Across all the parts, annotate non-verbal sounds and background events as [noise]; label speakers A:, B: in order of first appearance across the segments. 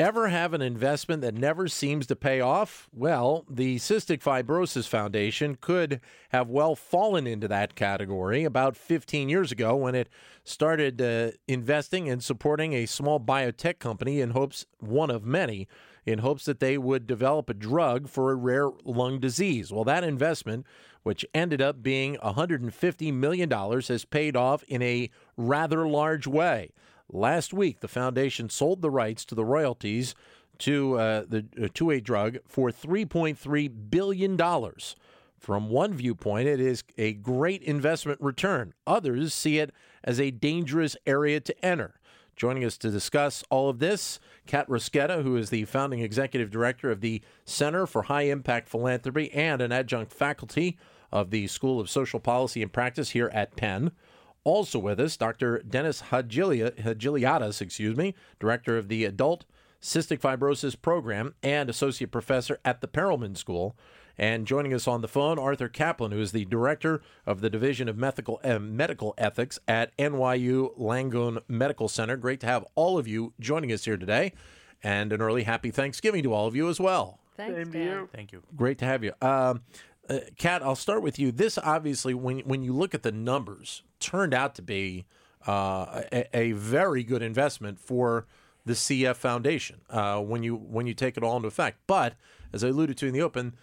A: Ever have an investment that never seems to pay off? Well, the Cystic Fibrosis Foundation could have well fallen into that category about 15 years ago when it started uh, investing and supporting a small biotech company in hopes, one of many, in hopes that they would develop a drug for a rare lung disease. Well, that investment, which ended up being $150 million, has paid off in a rather large way. Last week, the foundation sold the rights to the royalties to uh, the uh, to a drug for 3.3 billion dollars. From one viewpoint, it is a great investment return. Others see it as a dangerous area to enter. Joining us to discuss all of this, Kat Rosqueta, who is the founding executive director of the Center for High Impact Philanthropy and an adjunct faculty of the School of Social Policy and Practice here at Penn. Also with us, Dr. Dennis Hadjiliadis, excuse me, director of the Adult Cystic Fibrosis Program and associate professor at the Perelman School. And joining us on the phone, Arthur Caplan, who is the director of the Division of Medical, uh, Medical Ethics at NYU Langone Medical Center. Great to have all of you joining us here today. And an early happy Thanksgiving to all of you as well.
B: Thanks,
C: Same to you.
D: Thank you.
A: Great to have you. Um, uh, Kat, I'll start with you. This obviously, when when you look at the numbers, turned out to be uh, a, a very good investment for the CF Foundation uh, when you when you take it all into effect. But as I alluded to in the open,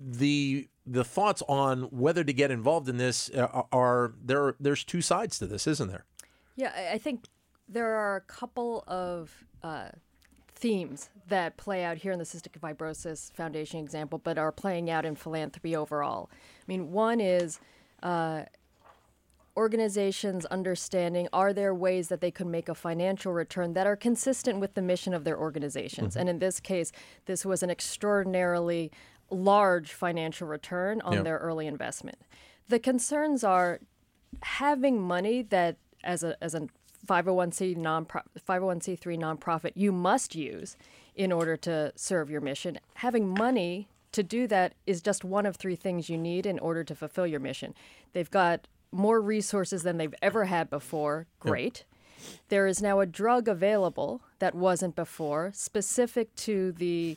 A: the the thoughts on whether to get involved in this uh, are there. There's two sides to this, isn't there?
B: Yeah, I- I think there are a couple of uh, themes that play out here in the Cystic Fibrosis Foundation example, but are playing out in philanthropy overall. I mean, one is uh, organizations understanding are there ways that they could make a financial return that are consistent with the mission of their organizations? And in this case, this was an extraordinarily large financial return on
A: Yeah.
B: their early investment. The concerns are having money that as a as a 501c non 501c3 nonprofit you must use in order to serve your mission. Having money to do that is just one of three things you need in order to fulfill your mission. They've got more resources than they've ever had before. Great. There is now a drug available that wasn't before, specific to the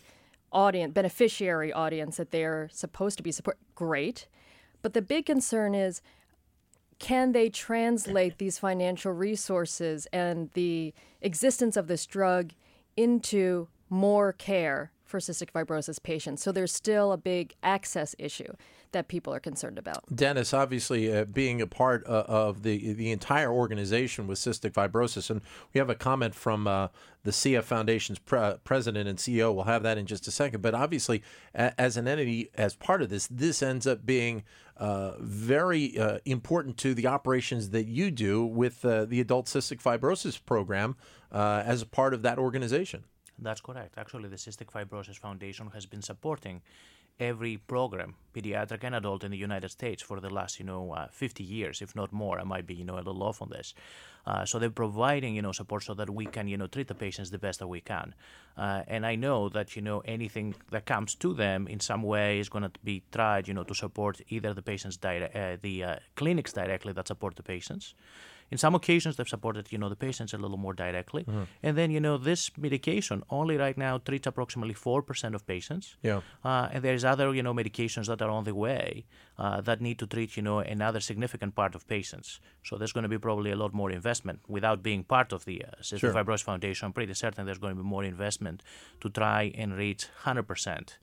B: audience, beneficiary audience that they're supposed to be support. Great. But the big concern is can they translate these financial resources and the existence of this drug into more care for cystic fibrosis patients? So there's still a big access issue that people are concerned about.
A: Dennis, obviously, uh, being a part uh, of the the entire organization with cystic fibrosis, and we have a comment from uh, the CF Foundation's pre- president and CEO. We'll have that in just a second. But obviously, a- as an entity, as part of this, this ends up being uh, very uh, important to the operations that you do with uh, the Adult Cystic Fibrosis Program uh, as a part of that organization.
D: That's correct. Actually, the Cystic Fibrosis Foundation has been supporting every program, pediatric and adult, in the United States for the last, you know, uh, 50 years, if not more. I might be, you know, a little off on this. Uh, so they're providing, you know, support so that we can, you know, treat the patients the best that we can. Uh, and I know that, you know, anything that comes to them in some way is going to be tried, you know, to support either the patients, dire- uh, the uh, clinics directly that support the patients. In some occasions, they've supported, you know, the patients a little more directly. And then, you know, this medication only right now treats approximately 4% of patients.
A: Yeah.
D: Uh, and there's other, you know, medications that are on the way uh, that need to treat, you know, another significant part of patients. So there's going to be probably a lot more investment without being part of the uh, Cystic
A: Sure.
D: Fibrosis Foundation. I'm pretty certain there's going to be more investment to try and reach 100%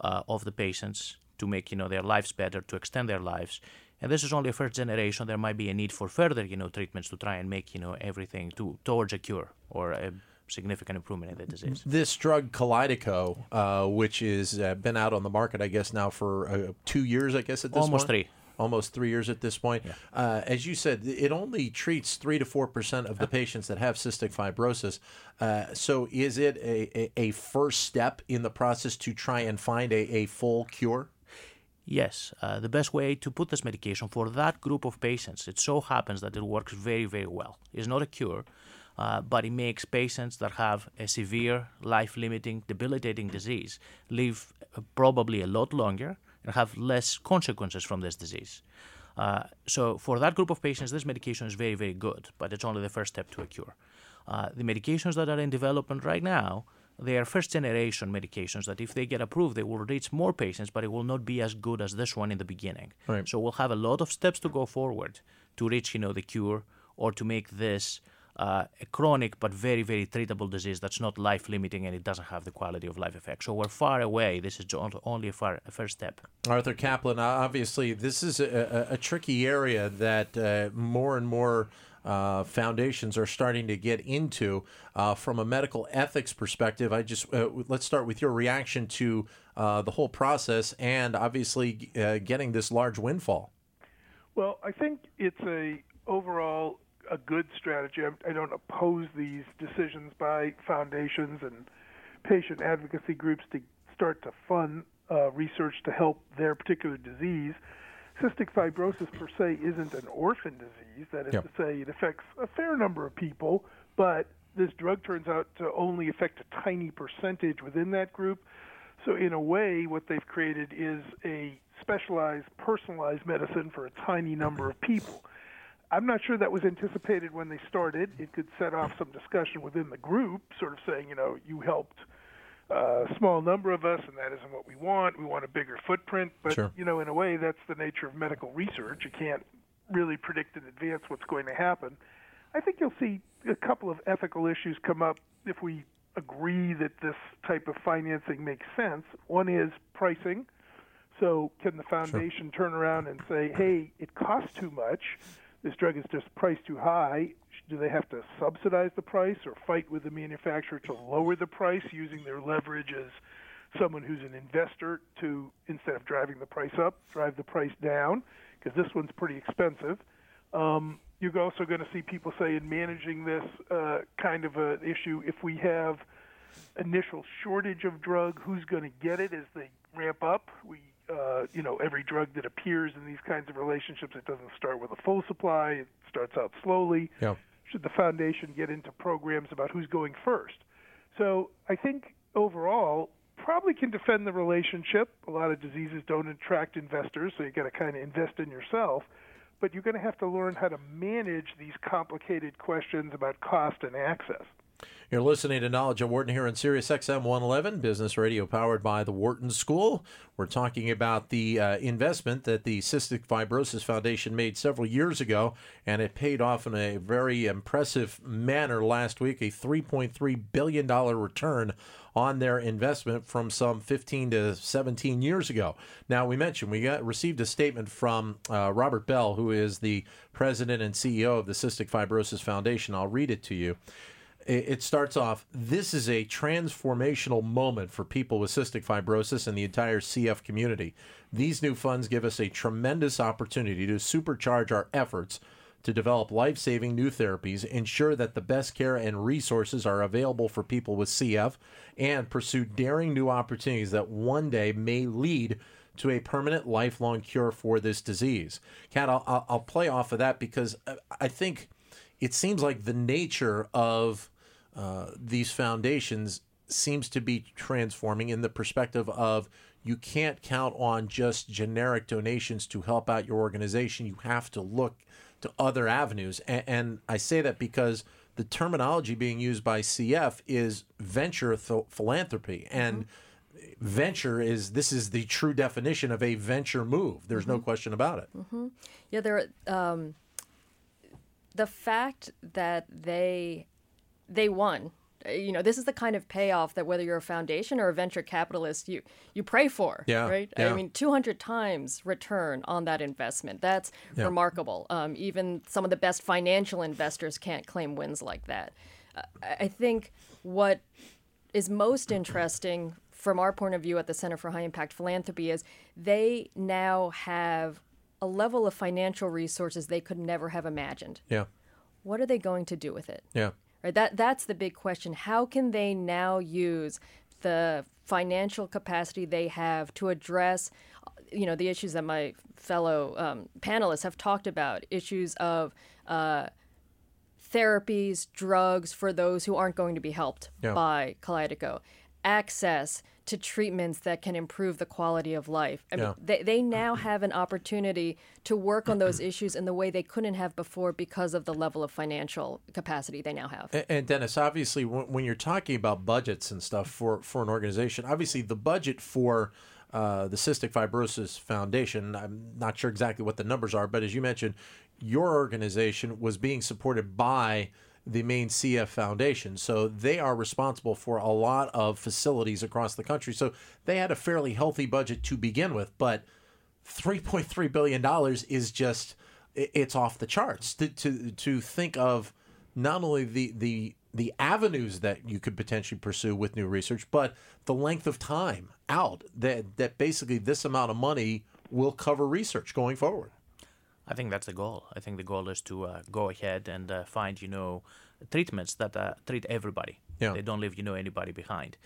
D: uh, of the patients to make, you know, their lives better, to extend their lives. And this is only a first generation. There might be a need for further, you know, treatments to try and make, you know, everything to towards a cure or a significant improvement in the disease.
A: This drug Kalydeco, uh, which is uh, been out on the market, I guess now for uh, two years, I guess at this point.
D: Almost
A: point?
D: three.
A: almost three years at this point. Uh, as you said, it only treats three to four percent of the patients that have cystic fibrosis. Uh, so, is it a, a, a first step in the process to try and find a, a full cure?
D: Yes, uh, the best way to put this medication for that group of patients, it so happens that it works very, very well. It's not a cure, uh, but it makes patients that have a severe, life limiting, debilitating disease live uh, probably a lot longer and have less consequences from this disease. Uh, so, for that group of patients, this medication is very, very good, but it's only the first step to a cure. Uh, the medications that are in development right now they are first generation medications that if they get approved they will reach more patients but it will not be as good as this one in the beginning.
A: Right.
D: so we'll have a lot of steps to go forward to reach you know the cure or to make this uh, a chronic but very very treatable disease that's not life limiting and it doesn't have the quality of life effect so we're far away. This is only a, far, a first step.
A: Arthur Caplan, obviously, this is a, a, a tricky area that uh, more and more uh, foundations are starting to get into. Uh, from a medical ethics perspective, I just uh, let's start with your reaction to uh, the whole process and obviously uh, getting this large windfall.
C: Well, I think it's a overall a good strategy. I, I don't oppose these decisions by foundations and patient advocacy groups to start to fund uh, research to help their particular disease. Cystic fibrosis per se isn't an orphan disease. That is
A: Yep.
C: to say, it affects a fair number of people, but this drug turns out to only affect a tiny percentage within that group. So, in a way, what they've created is a specialized, personalized medicine for a tiny number of people. I'm not sure that was anticipated when they started. It could set off some discussion within the group, sort of saying, you know, you helped uh, a small number of us, and that isn't what we want. We want a bigger footprint. But,
A: Sure.
C: you know, in a way, that's the nature of medical research. You can't really predict in advance what's going to happen. I think you'll see a couple of ethical issues come up if we agree that this type of financing makes sense. One is pricing. So, can the foundation turn around and say, hey, it costs too much? This drug is just priced too high. Do they have to subsidize the price or fight with the manufacturer to lower the price using their leverage as someone who's an investor to, instead of driving the price up, drive the price down? Because this one's pretty expensive. Um, you're also going to see people say in managing this uh, kind of an issue, if we have initial shortage of drug, who's going to get it as they ramp up? We, uh, you know, every drug that appears in these kinds of relationships, it doesn't start with a full supply. It starts out slowly.
A: Yeah.
C: Should the foundation get into programs about who's going first? So I think overall, probably can defend the relationship. A lot of diseases don't attract investors, so you got to kind of invest in yourself. But you're going to have to learn how to manage these complicated questions about cost and access.
A: You're listening to Knowledge at Wharton here on Sirius XM 111, business radio powered by the Wharton School. We're talking about the uh, investment that the Cystic Fibrosis Foundation made several years ago, and it paid off in a very impressive manner last week a $3.3 billion return on their investment from some 15 to 17 years ago. Now, we mentioned we got received a statement from uh, Robert Beall, who is the president and CEO of the Cystic Fibrosis Foundation. I'll read it to you it starts off this is a transformational moment for people with cystic fibrosis and the entire CF community. These new funds give us a tremendous opportunity to supercharge our efforts to develop life saving new therapies, ensure that the best care and resources are available for people with CF, and pursue daring new opportunities that one day may lead to a permanent lifelong cure for this disease. Kat, I'll, I'll- play off of that because I think it seems like the nature of uh, these foundations seems to be transforming in the perspective of you can't count on just generic donations to help out your organization. You have to look to other avenues. And, and I say that because the terminology being used by CF is venture th- philanthropy. And venture is this is the true definition of a venture move. There's no question about it.
B: Yeah, there. Um, the fact that they they won. uh, You know, this is the kind of payoff that whether you're a foundation or a venture capitalist, you you pray for.
A: Yeah,
B: Right.
A: yeah.
B: I mean, 200 times return on that investment. That's remarkable. Um, even some of the best financial investors can't claim wins like that. Uh, I I think what is most interesting from our point of view at the Center for High Impact Philanthropy is they now have a level of financial resources they could never have imagined.
A: Yeah.
B: What are they going to do with it?
A: Yeah.
B: Right? That that's the big question. How can they now use the financial capacity they have to address, you know, the issues that my fellow um, panelists have talked about, issues of uh, therapies, drugs for those who aren't going to be helped
A: Yeah.
B: by Kalydeco, access to treatments that can improve the quality of life. I
A: Yeah.
B: mean, they, they now have an opportunity to work on those issues in the way they couldn't have before because of the level of financial capacity they now have.
A: A- And Dennis, obviously, when when you're talking about budgets and stuff for, for an organization, obviously the budget for uh, the Cystic Fibrosis Foundation, I'm not sure exactly what the numbers are, but as you mentioned, your organization was being supported by the main CF Foundation. So they are responsible for a lot of facilities across the country. So they had a fairly healthy budget to begin with, but 3.3 billion dollars is just, it's off the charts to to to think of not only the the the avenues that you could potentially pursue with new research but the length of time out that that basically this amount of money will cover research going forward
D: I think that's the goal. I think the goal is to uh, go ahead and uh, find, you know, treatments that uh, treat everybody.
A: Yeah.
D: They don't leave, you know, anybody behind.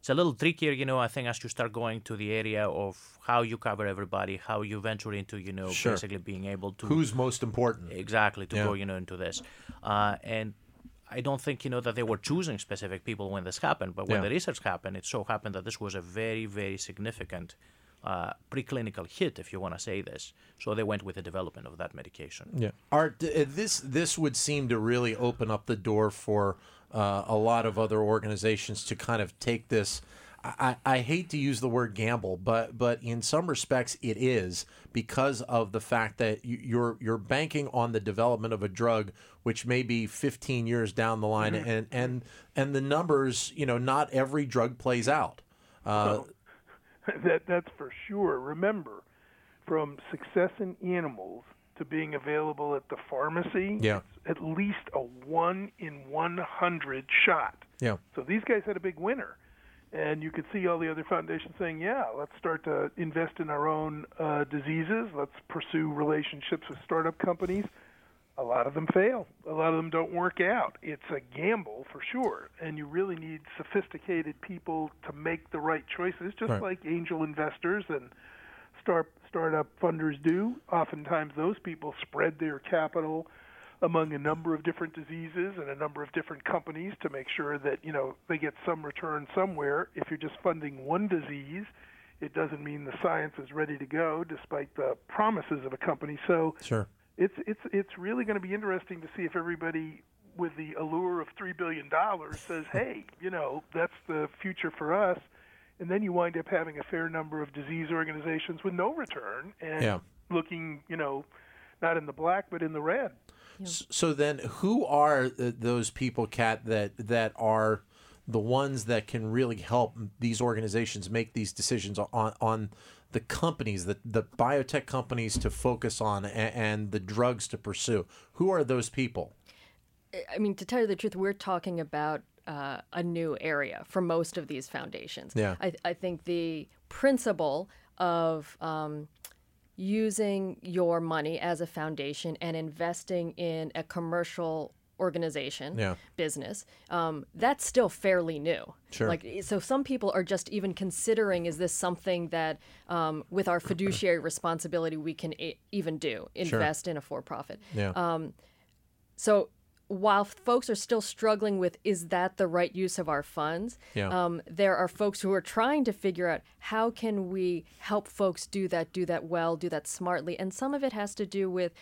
D: It's a little trickier, you know, I think as you start going to the area of how you cover everybody, how you venture into, you know,
A: Sure.
D: basically being able to
A: who's most important
D: exactly to
A: Yeah.
D: go you know into this uh, and i don't think you know that they were choosing specific people when this happened but when
A: Yeah.
D: the research happened it so happened that this was a very very significant uh, preclinical hit if you want to say this so they went with the development of that medication
A: Yeah. Art, uh, this this would seem to really open up the door for uh, a lot of other organizations to kind of take this. I, I hate to use the word gamble, but but in some respects it is because of the fact that you, you're you're banking on the development of a drug which may be 15 years down the line, and and and the numbers, you know, not every drug plays out. Uh, [laughs]
C: that that's for sure. Remember, from success in animals to being available at the pharmacy,
A: Yeah.
C: it's at least a one in one hundred shot.
A: yeah.
C: So these guys had a big winner. And you could see all the other foundations saying, yeah, let's start to invest in our own uh, diseases. Let's pursue relationships with startup companies. A lot of them fail. A lot of them don't work out. It's a gamble for sure. And you really need sophisticated people to make the right choices, just
A: Right.
C: like angel investors and start, startup funders do. Oftentimes, those people spread their capital among a number of different diseases and a number of different companies to make sure that you know they get some return somewhere. If you're just funding one disease, it doesn't mean the science is ready to go, despite the promises of a company. So
A: Sure.
C: It's it's it's really going to be interesting to see if everybody with the allure of three billion dollars says, [laughs] "Hey, you know, that's the future for us," and then you wind up having a fair number of disease organizations with no return and
A: Yeah.
C: looking, you know, not in the black but in the red.
A: S- So then, who are those people, Kat, that that are the ones that can really help these organizations make these decisions on on the companies, the the biotech companies to focus on, and, and the drugs to pursue? Who are those people?
B: I mean, to tell you the truth, we're talking about uh, a new area for most of these foundations.
A: Yeah.
B: I, I think the principle of um, using your money as a foundation and investing in a commercial organization
A: Yeah.
B: business um, that's still fairly new
A: Sure.
B: like so some people are just even considering is this something that um, with our fiduciary responsibility we can e- even do invest in a for-profit
A: Yeah.
B: so while folks are still struggling with is that the right use of our funds,
A: Yeah.
B: um, there are folks who are trying to figure out how can we help folks do that, do that well, do that smartly, and some of it has to do with.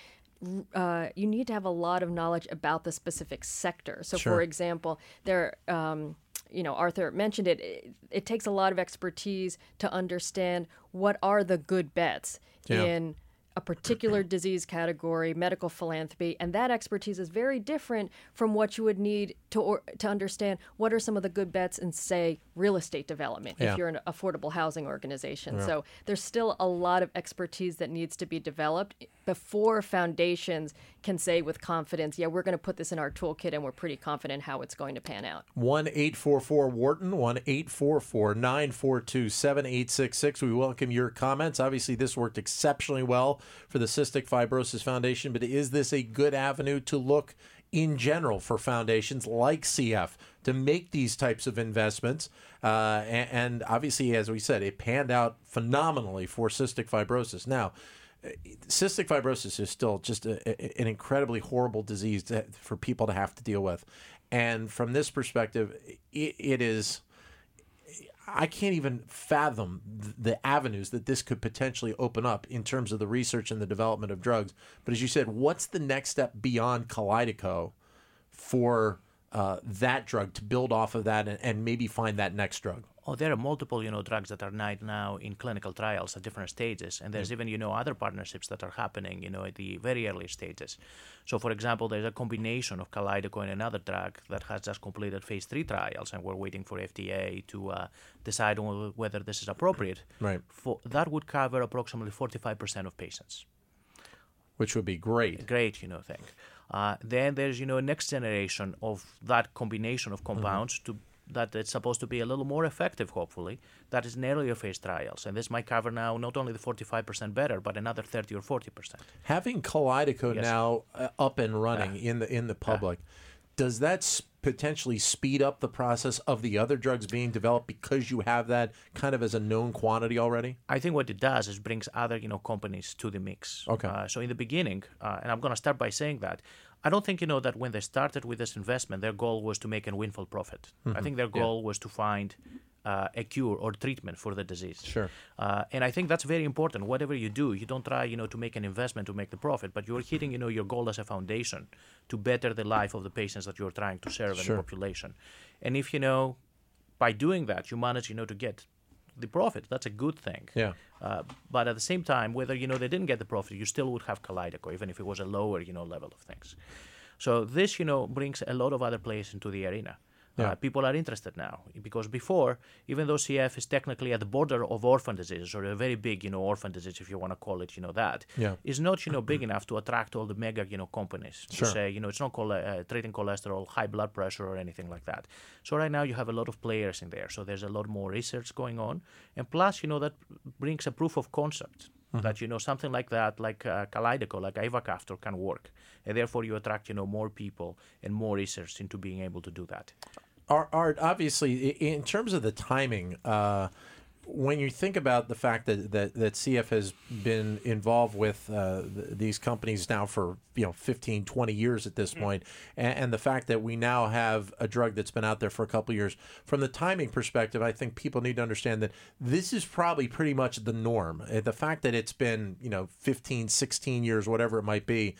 B: Uh, you need to have a lot of knowledge about the specific sector. So,
A: Sure.
B: for example, there, um, you know, Arthur mentioned it, it. It takes a lot of expertise to understand what are the good bets
A: Yeah.
B: in a particular [clears throat] disease category, medical philanthropy, and that expertise is very different from what you would need to or, to understand what are some of the good bets in say real estate development
A: Yeah.
B: if you're an affordable housing organization. So there's still a lot of expertise that needs to be developed before foundations can say with confidence, yeah, we're going to put this in our toolkit and we're pretty confident how it's going to pan out.
A: 1 844 Wharton, 1 844 942 7866. We welcome your comments. Obviously, this worked exceptionally well for the Cystic Fibrosis Foundation, but is this a good avenue to look in general for foundations like CF to make these types of investments? Uh, and, and obviously, as we said, it panned out phenomenally for cystic fibrosis. Now, cystic fibrosis is still just a, a- an incredibly horrible disease to, for people to have to deal with. And from this perspective, it, it is. I can't even fathom the avenues that this could potentially open up in terms of the research and the development of drugs. But as you said, what's the next step beyond Kalydeco for uh, that drug to build off of that and, and maybe find that next drug?
D: Oh, there are multiple, you know, drugs that are right now in clinical trials at different stages, and there's even, you know, other partnerships that are happening, you know, at the very early stages. So, for example, there's a combination of Kalydeco and another drug that has just completed phase three trials, and we're waiting for FDA to uh, decide on whether this is appropriate.
A: Right.
D: For that would cover approximately 45% of patients
A: Which would be great.
D: great, you know, thing. Uh, then there's, you know, a next generation of that combination of compounds to that it's supposed to be a little more effective, hopefully. That is in earlier phase trials, and this might cover now not only the 45% better, but another 30 or 40%.
A: Having Kalydeco
D: Yes.
A: now uh, up and running in the in the public, does that potentially speed up the process of the other drugs being developed because you have that kind of as a known quantity already?
D: I think what it does is brings other, you know, companies to the mix.
A: Okay.
D: Uh, so in the beginning, uh, and I'm going to start by saying that I don't think you know that when they started with this investment, their goal was to make a windfall profit. I think their goal was to find uh, a cure or treatment for the disease.
A: Sure.
D: Uh, and I think that's very important. Whatever you do, you don't try, you know, to make an investment to make the profit, but you're hitting, you know, your goal as a foundation to better the life of the patients that you're trying to serve in
A: Sure.
D: the population. And if you know, by doing that, you manage, you know, to get the profit. That's a good thing.
A: Yeah.
D: Uh, but at the same time, whether you know they didn't get the profit, you still would have Kalydeco, even if it was a lower, you know, level of things. So this, you know, brings a lot of other players into the arena.
A: Yeah.
D: Uh, people are interested now because before, even though CF is technically at the border of orphan diseases or a very big, you know, orphan disease, if you want to call it, you know, that
A: Yeah.
D: is not, you know, big enough to attract all the mega, you know, companies
A: Sure.
D: to say, you know, it's not called uh, treating cholesterol, high blood pressure, or anything like that. So right now you have a lot of players in there. So there's a lot more research going on, and plus, you know, that brings a proof of concept that you know something like that, like uh, like Ivacaftor, can work, and therefore you attract, you know, more people and more research into being able to do that.
A: Art, Art obviously, in terms of the timing, uh, when you think about the fact that, that, that CF has been involved with uh, th- these companies now for you know 15, 20 years at this point, and, and the fact that we now have a drug that's been out there for a couple of years, from the timing perspective, I think people need to understand that this is probably pretty much the norm. The fact that it's been you know 15, 16 years, whatever it might be,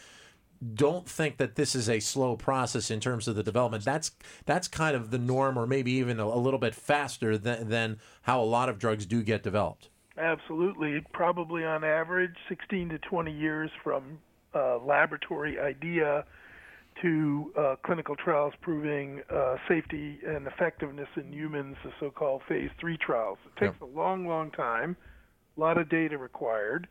A: don't think that this is a slow process in terms of the development. That's that's kind of the norm, or maybe even a, a little bit faster than, than how a lot of drugs do get developed.
C: Absolutely. Probably on average 16 to 20 years from uh, laboratory idea to uh, clinical trials proving uh, safety and effectiveness in humans, the so called phase three trials. It takes a long, long time, a lot of data required.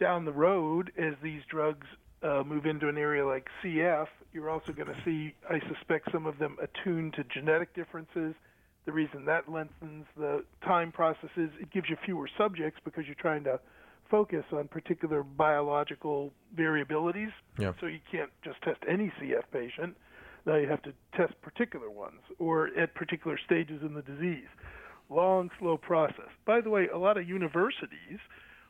C: Down the road, as these drugs uh, move into an area like CF, you're also going to see, I suspect, some of them attuned to genetic differences. The reason that lengthens the time processes, it gives you fewer subjects because you're trying to focus on particular biological variabilities.
A: Yeah.
C: So you can't just test any CF patient. Now you have to test particular ones or at particular stages in the disease. Long, slow process. By the way, a lot of universities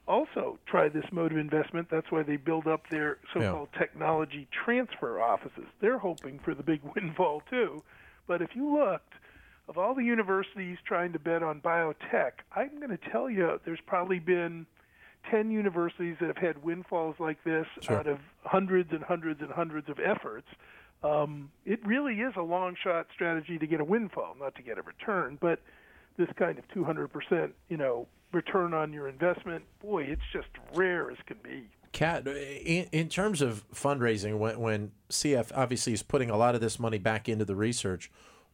C: also try this mode of investment. That's why they build up their so-called technology transfer offices. They're hoping for the big [laughs] windfall too. But if you looked of all the universities trying to bet on biotech, I'm going to tell you there's probably been 10 universities that have had windfalls like this
A: Sure.
C: out of hundreds and hundreds and hundreds of efforts. Um, it really is a long shot strategy to get a windfall, not to get a return, but this kind of 200%, you know, return on your investment, boy, it's just rare as can be.
A: Kat, in, in terms of fundraising, when, when CF obviously is putting a lot of this money back into the research,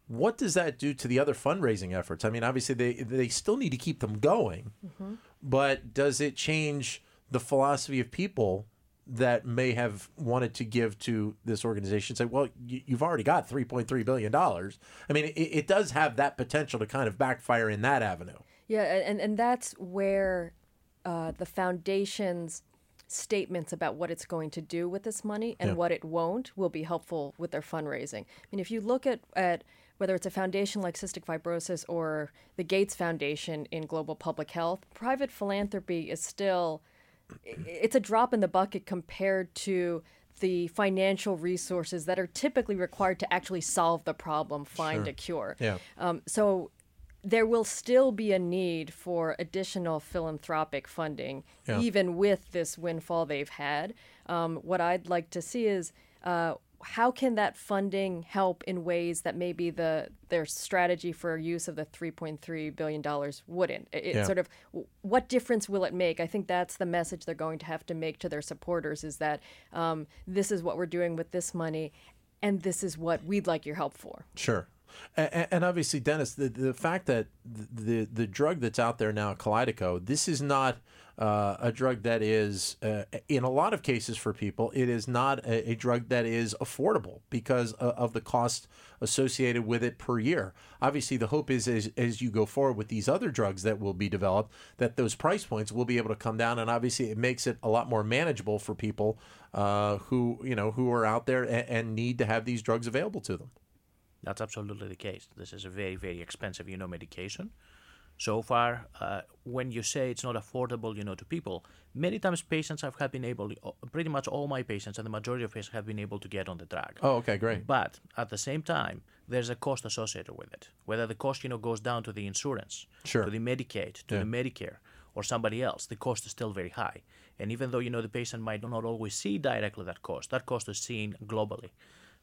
A: what does that do to the other fundraising efforts? I mean, obviously they they still need to keep them going, mm-hmm. but does it change the philosophy of people that may have wanted to give to this organization? Say, well, you, you've already got three point three billion dollars. I mean, it, it does have that potential to kind of backfire in that avenue.
B: Yeah, and, and that's where uh, the foundation's statements about what it's going to do with this money and
A: Yeah.
B: what it won't will be helpful with their fundraising. I mean, if you look at, at whether it's a foundation like Cystic Fibrosis or the Gates Foundation in global public health, private philanthropy is still it's a drop in the bucket compared to the financial resources that are typically required to actually solve the problem, find a cure.
A: Yeah.
B: Um, so there will still be a need for additional philanthropic funding,
A: Yeah.
B: even with this windfall they've had. Um, what I'd like to see is uh, how can that funding help in ways that maybe the their strategy for use of the 3.3 billion dollars wouldn't. It, it
A: Yeah.
B: sort of what difference will it make? I think that's the message they're going to have to make to their supporters is that um, this is what we're doing with this money, and this is what we'd like your help for.
A: Sure. And, and obviously, Dennis, the, the fact that the, the drug that's out there now, Kalydeco, this is not uh, a drug that is, uh, in a lot of cases for people, it is not a, a drug that is affordable because of, of the cost associated with it per year. Obviously, the hope is as, as you go forward with these other drugs that will be developed, that those price points will be able to come down, and obviously, it makes it a lot more manageable for people uh, who you know who are out there and, and need to have these drugs available to them.
D: That's absolutely the case. This is a very, very expensive, you know, medication. So far, uh, when you say it's not affordable, you know, to people, many times patients have have been able, pretty much all my patients and the majority of patients have been able to get on the drug.
A: Oh, okay, great.
D: But at the same time, there's a cost associated with it. Whether the cost, you know, goes down to the insurance,
A: Sure.
D: to the Medicaid, to the Medicare, or somebody else, the cost is still very high. And even though you know the patient might not always see directly that cost, that cost is seen globally.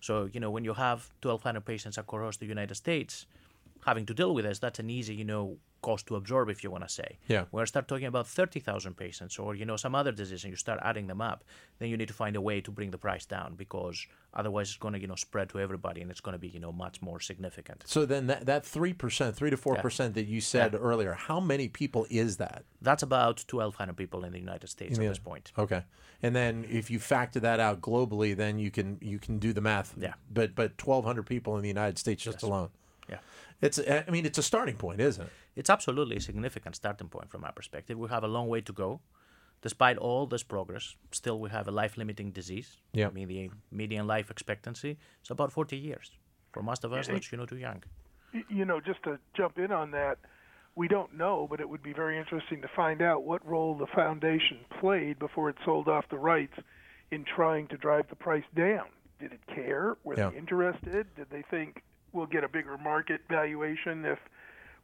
D: So you know when you have 1,200 patients across the United States having to deal with this, that's an easy you know cost to absorb if you want to say.
A: Yeah.
D: When you start talking about 30,000 patients or you know some other disease and you start adding them up, then you need to find a way to bring the price down because otherwise it's going to you know spread to everybody and it's going to be you know much more significant.
A: So then that that three percent, three to four percent that you said earlier, how many people is that?
D: That's about 1,200 people in the United States at this point.
A: Okay, and then if you factor that out globally, then you can you can do the math.
D: Yeah.
A: But but twelve hundred people in the United States just alone.
D: Yeah.
A: It's I mean it's a starting point, isn't it?
D: It's absolutely a significant starting point from my perspective. We have a long way to go. Despite all this progress, still we have a life limiting disease.
A: Yeah.
D: I mean, the median life expectancy is about 40 years. For most of us, that's you know, too young.
C: You know, just to jump in on that, we don't know, but it would be very interesting to find out what role the foundation played before it sold off the rights in trying to drive the price down. Did it care? Were
A: Yeah.
C: they interested? Did they think we'll get a bigger market valuation if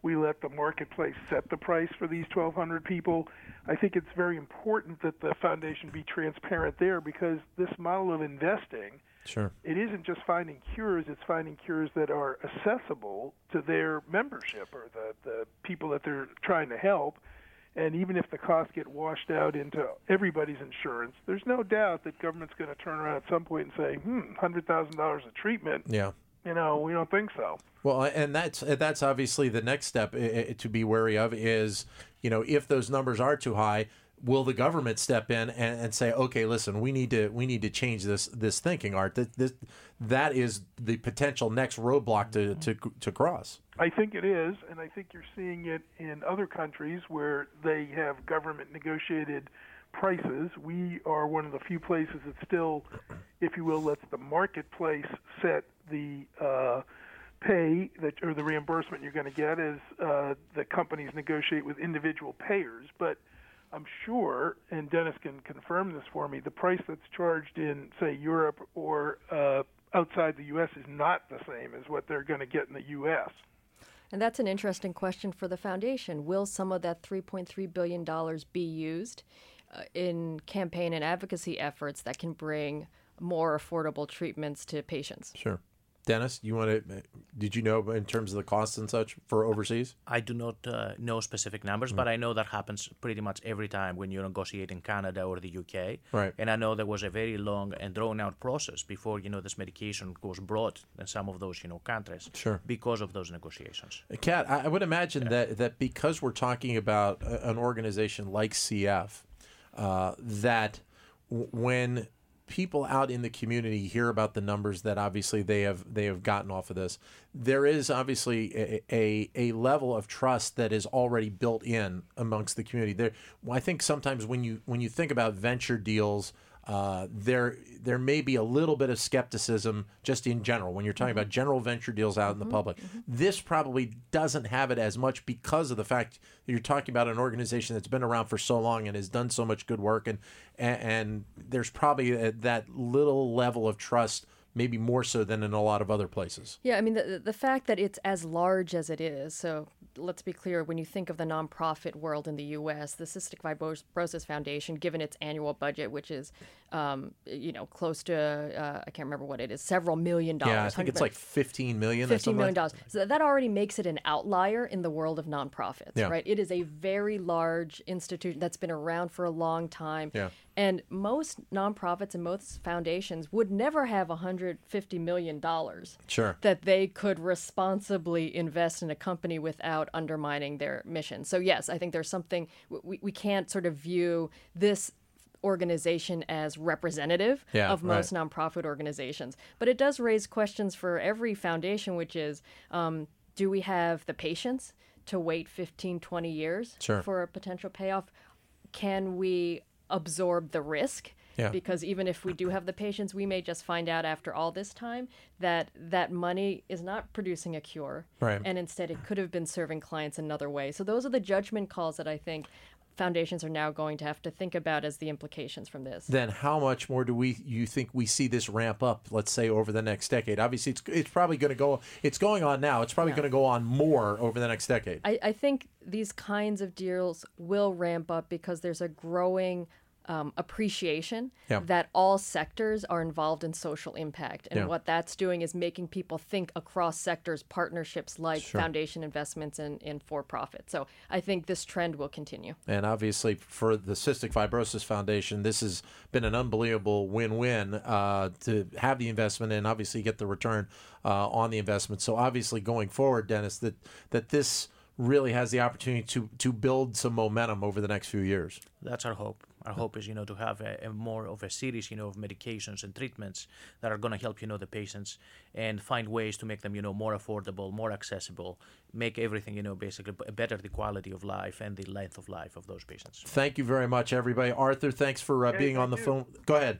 C: we let the marketplace set the price for these 1,200 people? I think it's very important that the foundation be transparent there because this model of investing
A: Sure.
C: it isn't just finding cures, it's finding cures that are accessible to their membership or the, the people that they're trying to help. And even if the costs get washed out into everybody's insurance, there's no doubt that government's going to turn around at some point and say, hmm, $100,000 a treatment,
A: Yeah.
C: You know, we don't think so.
A: Well, and that's uh, that's obviously the next step to be wary of is, you know, if those numbers are too high, will the government step in and, and say, okay, listen, we need to we need to change this this thinking, Art. That this that is the potential next roadblock to to to cross.
C: I think it is, and I think you're seeing it in other countries where they have government negotiated prices. We are one of the few places that still, if you will, lets the marketplace set the uh, pay that or the reimbursement you're going to get is uh, the companies negotiate with individual payers. But I'm sure, and Dennis can confirm this for me, the price that's charged in, say, Europe or uh, outside the U.S. is not the same as what they're going to get in the U.S.
B: And that's an interesting question for the foundation. Will some of that $3.3 billion be used uh, in campaign and advocacy efforts that can bring more affordable treatments to patients?
A: Sure. Dennis, you want to? Did you know in terms of the costs and such for overseas?
D: I do not uh, know specific numbers, but I know that happens pretty much every time when you negotiate in Canada or the UK.
A: Right.
D: And I know there was a very long and drawn out process before you know this medication was brought in some of those you know countries.
A: Sure.
D: Because of those negotiations.
A: Kat, I would imagine that that because we're talking about an organization like CF, uh, that when people out in the community hear about the numbers that obviously they have they have gotten off of this, there is obviously a a, a level of trust that is already built in amongst the community. There, I think sometimes when you when you think about venture deals. Uh, there, there may be a little bit of skepticism just in general when you're talking about general venture deals out in the mm-hmm. public. Mm-hmm. This probably doesn't have it as much because of the fact that you're talking about an organization that's been around for so long and has done so much good work, and and, and there's probably a, that little level of trust, maybe more so than in a lot of other places.
B: Yeah, I mean, the, the fact that it's as large as it is, so let's be clear, when you think of the nonprofit world in the U.S., the Cystic Fibrosis Foundation, given its annual budget, which is, um, you know, close to, uh, I can't remember what it is, several million dollars.
A: Yeah, I think it's like 15 million. or
B: Fifteen
A: something
B: million dollars. So that already makes it an outlier in the world of nonprofits,
A: Yeah.
B: right? It is a very large institution that's been around for a long time.
A: Yeah.
B: And most nonprofits and most foundations would never have $150 million
A: Sure.
B: that they could responsibly invest in a company without undermining their mission. So, yes, I think there's something, we, we can't sort of view this organization as representative
A: Yeah,
B: of most
A: right.
B: nonprofit organizations. But it does raise questions for every foundation, which is um, do we have the patience to wait 15, 20 years
A: Sure.
B: for a potential payoff? Can we absorb the risk?
A: Yeah.
B: Because even if we do have the patients we may just find out after all this time that that money is not producing a cure.
A: Right.
B: And instead, it could have been serving clients another way. So those are the judgment calls that I think foundations are now going to have to think about as the implications from this.
A: then how much more do we you think we see this ramp up let's say over the next decade? Obviously it's it's probably going to go it's going on now. It's probably going to go on more over the next decade.
B: I, I think these kinds of deals will ramp up because there's a growing um, appreciation
A: Yeah.
B: that all sectors are involved in social impact. And
A: Yeah.
B: what that's doing is making people think across sectors, partnerships like foundation investments and, and for profit. So I think this trend will continue.
A: and obviously for the cystic fibrosis foundation this has been an unbelievable win-win uh, to have the investment and obviously get the return uh, on the investment so obviously going forward dennis that that this really has the opportunity to to build some momentum over the next few years
D: That's our hope. Our hope is, you know, to have a, a more of a series, you know, of medications and treatments that are going to help, you know, the patients and find ways to make them, you know, more affordable, more accessible, make everything, you know, basically better the quality of life and the length of life of those patients.
A: thank you very much everybody arthur thanks for uh, being on the phone go ahead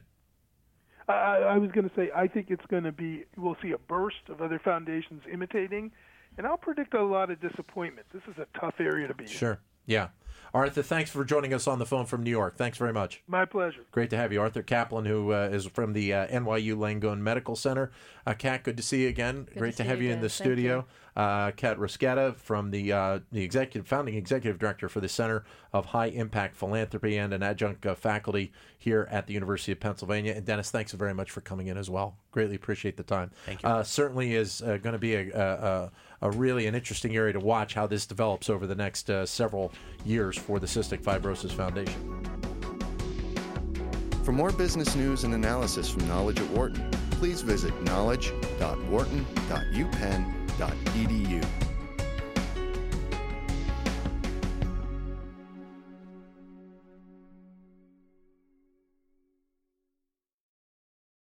C: I, I was going to say, I think it's going to be, we'll see a burst of other foundations imitating, and I'll predict a lot of disappointment. This is a tough area to be in.
A: sure yeah arthur thanks for joining us on the phone from new york thanks very much
C: My pleasure.
A: Great to have you, Arthur Caplan, who uh, is from the uh, NYU Langone Medical Center. Uh, Kat, good to see you again. Great to,
B: to
A: have
B: you
A: you in the
B: Thank
A: studio. Uh, Kat Rosqueta from the uh, the executive founding executive director for the Center of High Impact Philanthropy and an adjunct uh, faculty here at the University of Pennsylvania. And Dennis, thanks very much for coming in as well. Greatly appreciate the time.
D: Thank you.
A: Uh, certainly is uh, going to be a, a, a, a really an interesting area to watch how this develops over the next uh, several years for the Cystic Fibrosis Foundation.
E: For more business news and analysis from Knowledge at Wharton, please visit knowledge.wharton.upenn.edu edu.